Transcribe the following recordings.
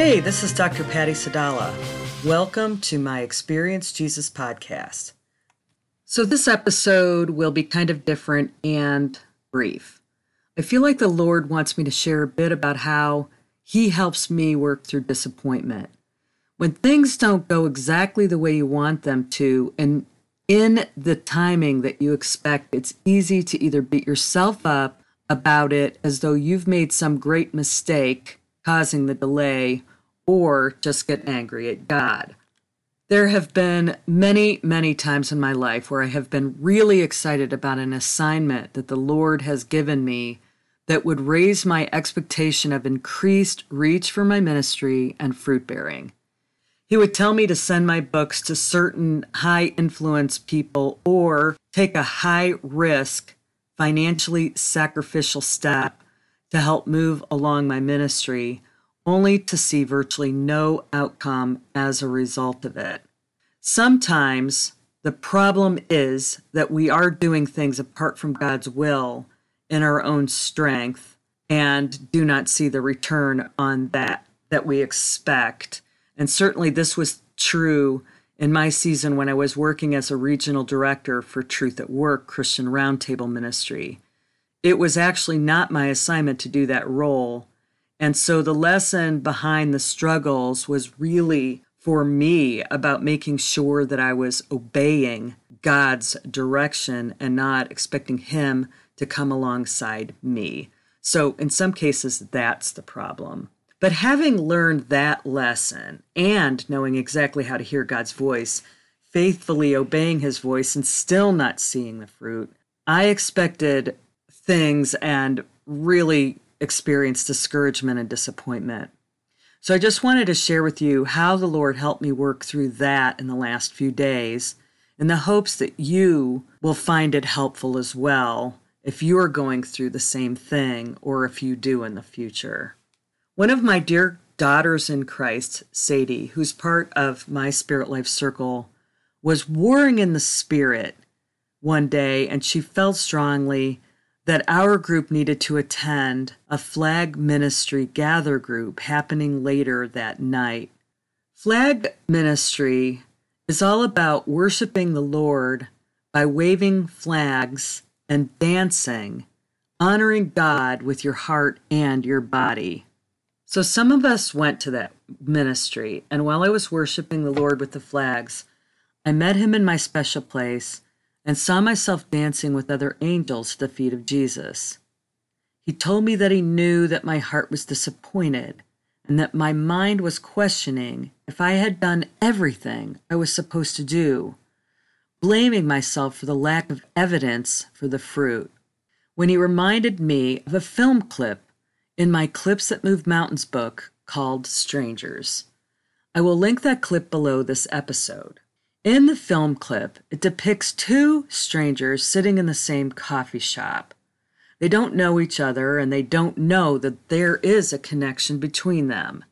Hey, this is Dr. Patty Sadallah. Welcome to my Experience Jesus podcast. So, this episode will be kind of different and brief. I feel like the Lord wants me to share a bit about how He helps me work through disappointment. When things don't go exactly the way you want them to, and in the timing that you expect, it's easy to either beat yourself up about it as though you've made some great mistake causing the delay, or just get angry at God. There have been many, many times in my life where I have been really excited about an assignment that the Lord has given me that would raise my expectation of increased reach for my ministry and fruit bearing. He would tell me to send my books to certain high influence people or take a high risk, financially sacrificial step to help move along my ministry, only to see virtually no outcome as a result of it. Sometimes the problem is that we are doing things apart from God's will in our own strength and do not see the return on that that we expect and certainly this was true in my season when I was working as a regional director for Truth at Work Christian Roundtable Ministry. It was actually not my assignment to do that role. And so the lesson behind the struggles was really for me about making sure that I was obeying God's direction and not expecting Him to come alongside me. So, in some cases, that's the problem. But having learned that lesson and knowing exactly how to hear God's voice, faithfully obeying his voice, and still not seeing the fruit, I expected things and really experienced discouragement and disappointment. So I just wanted to share with you how the Lord helped me work through that in the last few days in the hopes that you will find it helpful as well if you're going through the same thing or if you do in the future. One of my dear daughters in Christ, Sadie, who's part of my Spirit Life Circle, was warring in the spirit one day, and she felt strongly that our group needed to attend a flag ministry gather group happening later that night. Flag ministry is all about worshiping the Lord by waving flags and dancing, honoring God with your heart and your body. So some of us went to that ministry, and while I was worshiping the Lord with the flags, I met him in my special place and saw myself dancing with other angels at the feet of Jesus. He told me that he knew that my heart was disappointed and that my mind was questioning if I had done everything I was supposed to do, blaming myself for the lack of evidence for the fruit. When he reminded me of a film clip in my Clips That Move Mountains book called Strangers. I will link that clip below this episode. In the film clip, it depicts two strangers sitting in the same coffee shop. They don't know each other and they don't know that there is a connection between them.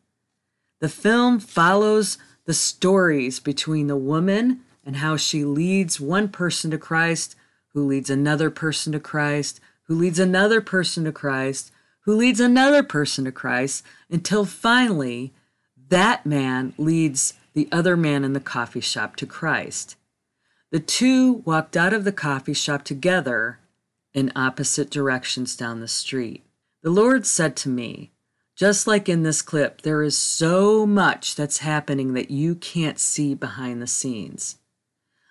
The film follows the stories between the woman and how she leads one person to Christ, who leads another person to Christ, who leads another person to Christ, who leads another person to Christ until finally that man leads the other man in the coffee shop to Christ. The two walked out of the coffee shop together in opposite directions down the street. The Lord said to me, just like in this clip, there is so much that's happening that you can't see behind the scenes.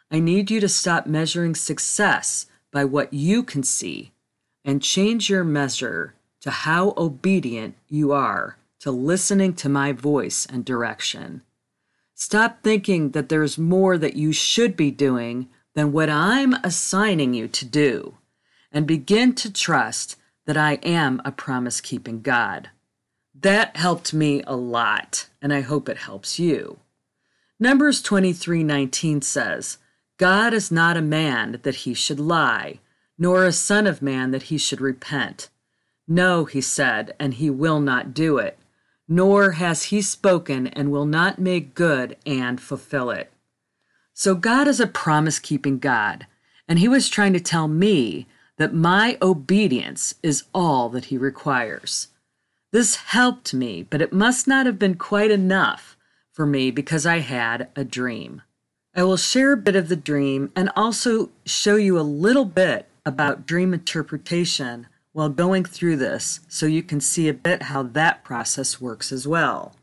I need you to stop measuring success by what you can see and change your measure to how obedient you are to listening to my voice and direction. Stop thinking that there's more that you should be doing than what I'm assigning you to do, and begin to trust that I am a promise keeping God. That helped me a lot, and I hope it helps you. Numbers 23:19 says, God is not a man that he should lie, nor a son of man that he should repent. No, he said, and he will not do it, nor has he spoken and will not make good and fulfill it. So God is a promise keeping God, and he was trying to tell me that my obedience is all that he requires. This helped me, but it must not have been quite enough for me because I had a dream. I will share a bit of the dream and also show you a little bit about dream interpretation while going through this so you can see a bit how that process works as well.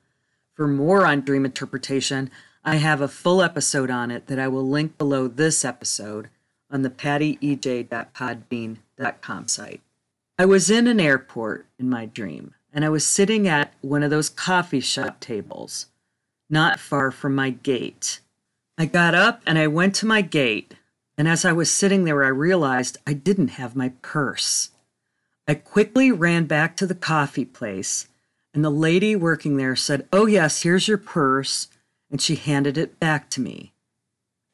For more on dream interpretation, I have a full episode on it that I will link below this episode on the pattyej.podbean.com site. I was in an airport in my dream, and I was sitting at one of those coffee shop tables, not far from my gate. I got up and I went to my gate, and as I was sitting there, I realized I didn't have my purse. I quickly ran back to the coffee place, and the lady working there said, Oh, yes, here's your purse, and she handed it back to me.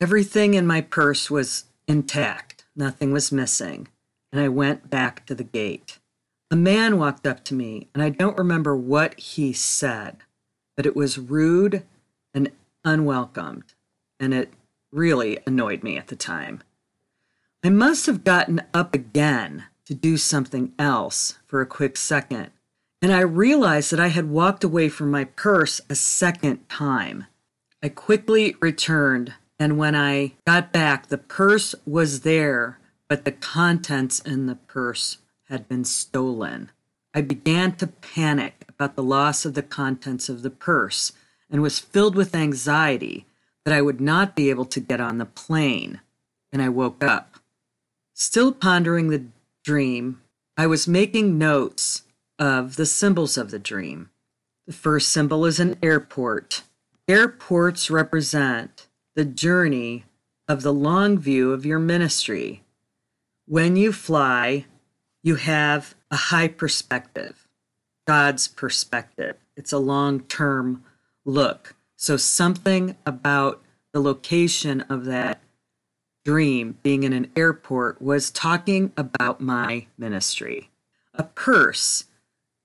Everything in my purse was intact, nothing was missing, and I went back to the gate. A man walked up to me, and I don't remember what he said, but it was rude and unwelcomed, and it really annoyed me at the time. I must have gotten up again to do something else for a quick second, and I realized that I had walked away from my purse a second time. I quickly returned, and when I got back, the purse was there, but the contents in the purse had been stolen. I began to panic about the loss of the contents of the purse and was filled with anxiety that I would not be able to get on the plane. And I woke up. Still pondering the dream, I was making notes of the symbols of the dream. The first symbol is an airport. Airports represent the journey of the long view of your ministry. When you fly, you have a high perspective, God's perspective. It's a long term look. So, something about the location of that dream being in an airport was talking about my ministry. A purse,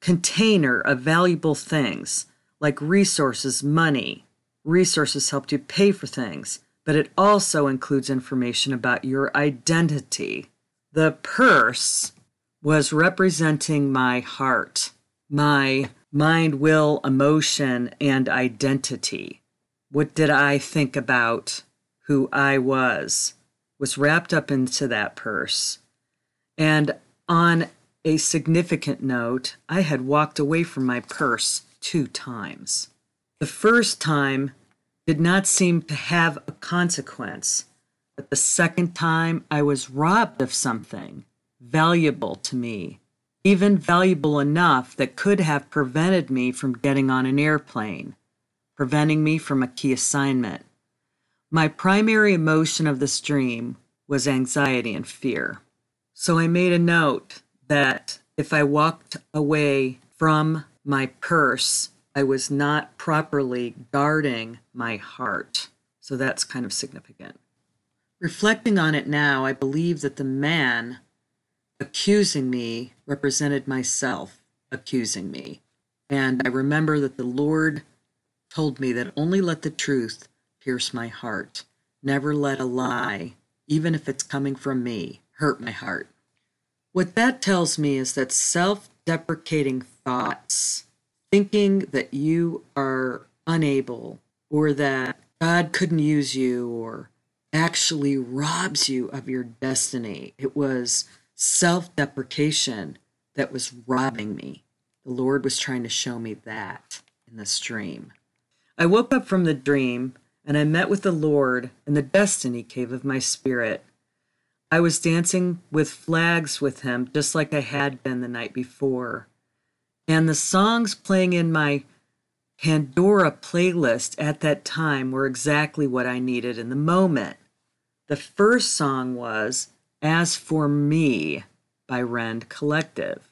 container of valuable things like resources, money. Resources help you pay for things, but it also includes information about your identity. The purse was representing my heart, my mind, will, emotion, and identity. What did I think about who I was? Was wrapped up into that purse. And on a significant note, I had walked away from my purse two times. The first time did not seem to have a consequence, but the second time I was robbed of something valuable to me, even valuable enough that could have prevented me from getting on an airplane, preventing me from a key assignment. My primary emotion of this dream was anxiety and fear. So I made a note that if I walked away from my purse, I was not properly guarding my heart. So that's kind of significant. Reflecting on it now, I believe that the man accusing me represented myself accusing me. And I remember that the Lord told me that only let the truth pierce my heart. Never let a lie, even if it's coming from me, hurt my heart. What that tells me is that self deprecating thoughts, thinking that you are unable or that God couldn't use you or actually robs you of your destiny. It was self deprecation that was robbing me. The Lord was trying to show me that in this dream. I woke up from the dream and I met with the Lord in the destiny cave of my spirit. I was dancing with flags with him just like I had been the night before. And the songs playing in my Pandora playlist at that time were exactly what I needed in the moment. The first song was As for Me by Rend Collective.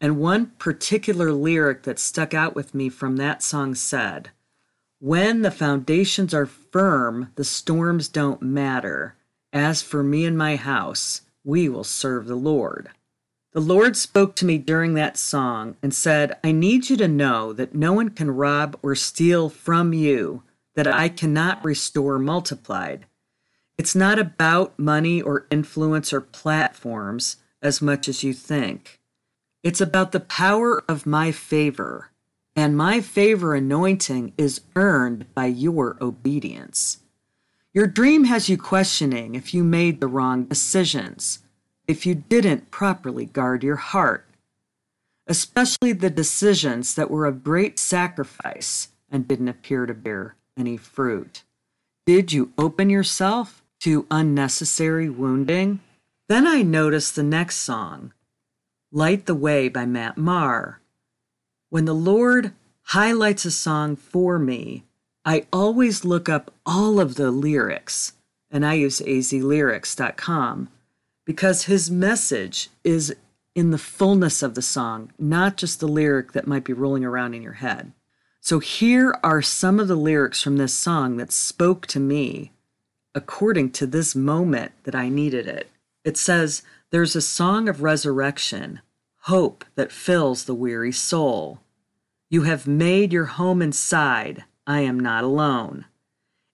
And one particular lyric that stuck out with me from that song said, When the foundations are firm, the storms don't matter. As for me and my house, we will serve the Lord. The Lord spoke to me during that song and said, I need you to know that no one can rob or steal from you that I cannot restore multiplied. It's not about money or influence or platforms as much as you think. It's about the power of my favor, and my favor anointing is earned by your obedience. Your dream has you questioning if you made the wrong decisions, if you didn't properly guard your heart, especially the decisions that were of great sacrifice and didn't appear to bear any fruit. Did you open yourself to unnecessary wounding? Then I noticed the next song, Light the Way by Matt Maher. When the Lord highlights a song for me, I always look up all of the lyrics, and I use azlyrics.com because his message is in the fullness of the song, not just the lyric that might be rolling around in your head. So here are some of the lyrics from this song that spoke to me according to this moment that I needed it. It says, There's a song of resurrection, hope that fills the weary soul. You have made your home inside. I am not alone.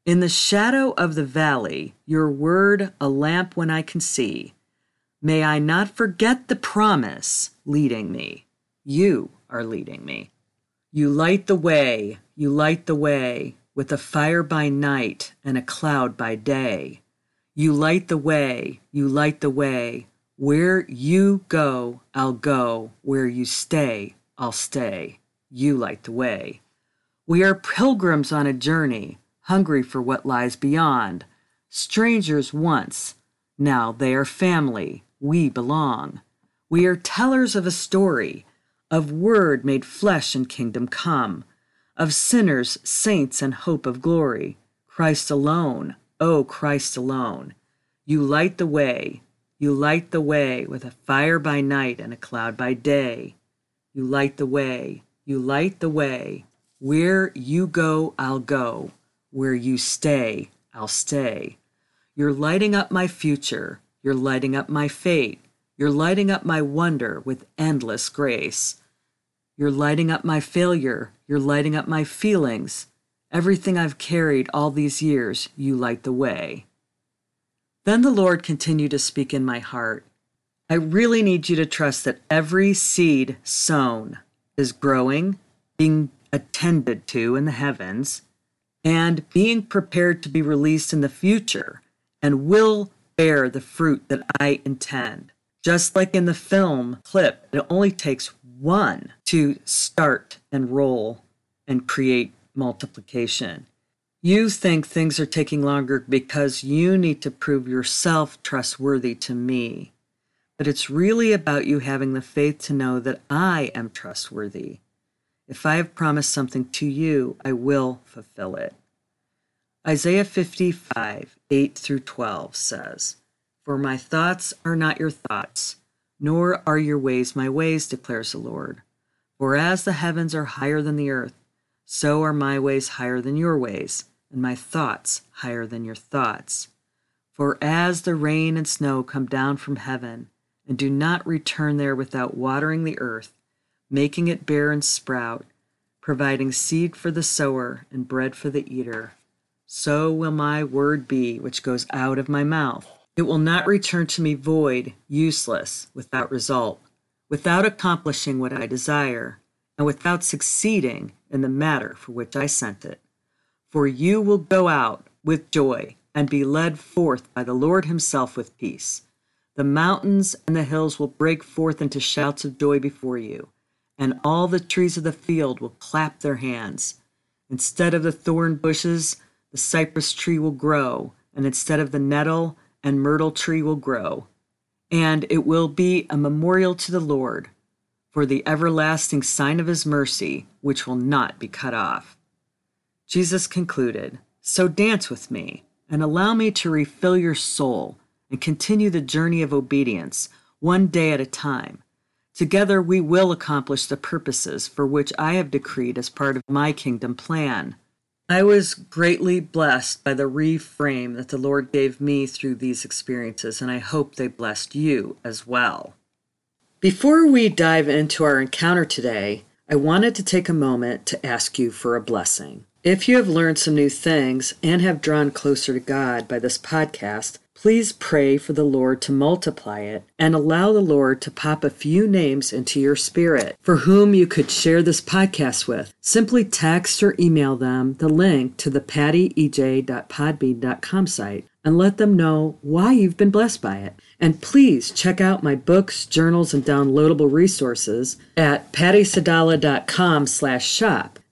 In the shadow of the valley, your word a lamp when I can see. May I not forget the promise leading me. You are leading me. You light the way, you light the way, with a fire by night and a cloud by day. You light the way, you light the way. Where you go, I'll go. Where you stay, I'll stay. You light the way. We are pilgrims on a journey, hungry for what lies beyond. Strangers once, now they are family, we belong. We are tellers of a story of Word made flesh and kingdom come, of sinners, saints, and hope of glory. Christ alone, oh Christ alone. You light the way, you light the way with a fire by night and a cloud by day. You light the way, you light the way. Where you go, I'll go. Where you stay, I'll stay. You're lighting up my future. You're lighting up my fate. You're lighting up my wonder with endless grace. You're lighting up my failure. You're lighting up my feelings. Everything I've carried all these years, you light the way. Then the Lord continued to speak in my heart. I really need you to trust that every seed sown is growing, being attended to in the heavens, and being prepared to be released in the future and will bear the fruit that I intend. Just like in the film clip, it only takes one to start and roll and create multiplication. You think things are taking longer because you need to prove yourself trustworthy to me. But it's really about you having the faith to know that I am trustworthy. If I have promised something to you, I will fulfill it. Isaiah 55, 8 through 12 says, For my thoughts are not your thoughts nor are your ways my ways, declares the Lord. For as the heavens are higher than the earth, so are my ways higher than your ways, and my thoughts higher than your thoughts. For as the rain and snow come down from heaven, and do not return there without watering the earth, making it bear and sprout, providing seed for the sower and bread for the eater, so will my word be which goes out of my mouth. It will not return to me void, useless, without result, without accomplishing what I desire, and without succeeding in the matter for which I sent it. For you will go out with joy and be led forth by the Lord Himself with peace. The mountains and the hills will break forth into shouts of joy before you, and all the trees of the field will clap their hands. Instead of the thorn bushes, the cypress tree will grow, and instead of the nettle, and myrtle tree will grow, and it will be a memorial to the Lord for the everlasting sign of his mercy, which will not be cut off. Jesus concluded, So dance with me and allow me to refill your soul and continue the journey of obedience one day at a time. Together we will accomplish the purposes for which I have decreed as part of my kingdom plan. I was greatly blessed by the reframe that the Lord gave me through these experiences, and I hope they blessed you as well. Before we dive into our encounter today, I wanted to take a moment to ask you for a blessing. If you have learned some new things and have drawn closer to God by this podcast, please pray for the Lord to multiply it and allow the Lord to pop a few names into your spirit for whom you could share this podcast with. Simply text or email them the link to the pattyej.podbean.com site and let them know why you've been blessed by it. And please check out my books, journals, and downloadable resources at pattysadallah.com slash shop.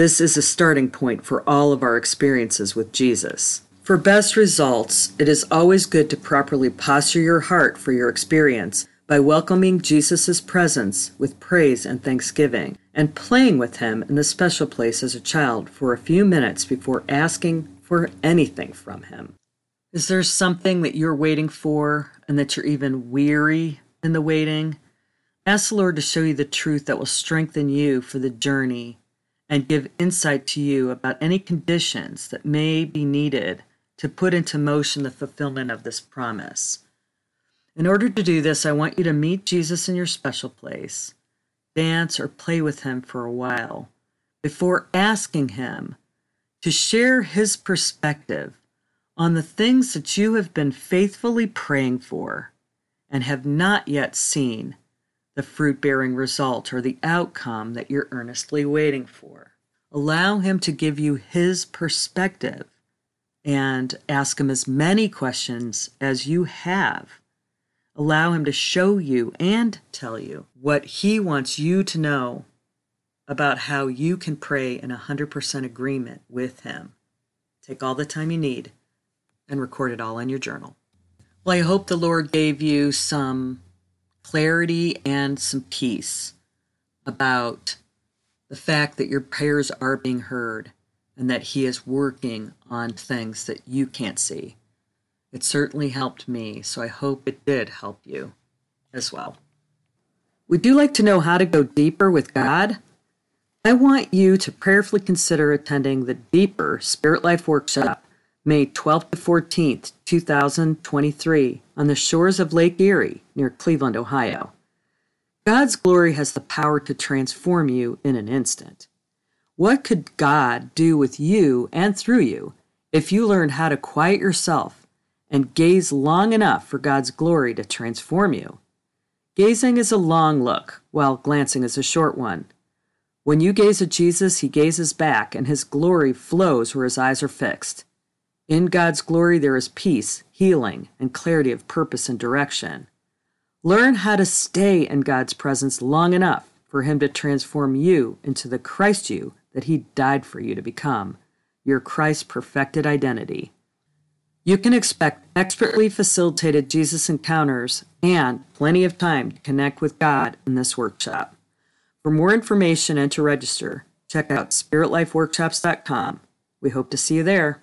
This is a starting point for all of our experiences with Jesus. For best results, it is always good to properly posture your heart for your experience by welcoming Jesus' presence with praise and thanksgiving, and playing with him in the special place as a child for a few minutes before asking for anything from him. Is there something that you're waiting for and that you're even weary in the waiting? Ask the Lord to show you the truth that will strengthen you for the journey and give insight to you about any conditions that may be needed to put into motion the fulfillment of this promise. In order to do this, I want you to meet Jesus in your special place, dance or play with him for a while before asking him to share his perspective on the things that you have been faithfully praying for and have not yet seen the fruit bearing result or the outcome that you're earnestly waiting for. Allow Him to give you His perspective and ask Him as many questions as you have. Allow Him to show you and tell you what He wants you to know about how you can pray in 100% agreement with Him. Take all the time you need and record it all in your journal. Well, I hope the Lord gave you some clarity and some peace about the fact that your prayers are being heard and that He is working on things that you can't see. It certainly helped me, so I hope it did help you as well. Would you like to know how to go deeper with God? I want you to prayerfully consider attending the Deeper Spirit Life Workshop May 12th to 14th, 2023, on the shores of Lake Erie near Cleveland, Ohio. God's glory has the power to transform you in an instant. What could God do with you and through you if you learned how to quiet yourself and gaze long enough for God's glory to transform you? Gazing is a long look, while glancing is a short one. When you gaze at Jesus, he gazes back, and his glory flows where his eyes are fixed. In God's glory, there is peace, healing, and clarity of purpose and direction. Learn how to stay in God's presence long enough for Him to transform you into the Christ you that He died for you to become, your Christ perfected identity. You can expect expertly facilitated Jesus encounters and plenty of time to connect with God in this workshop. For more information and to register, check out spiritlifeworkshops.com. We hope to see you there.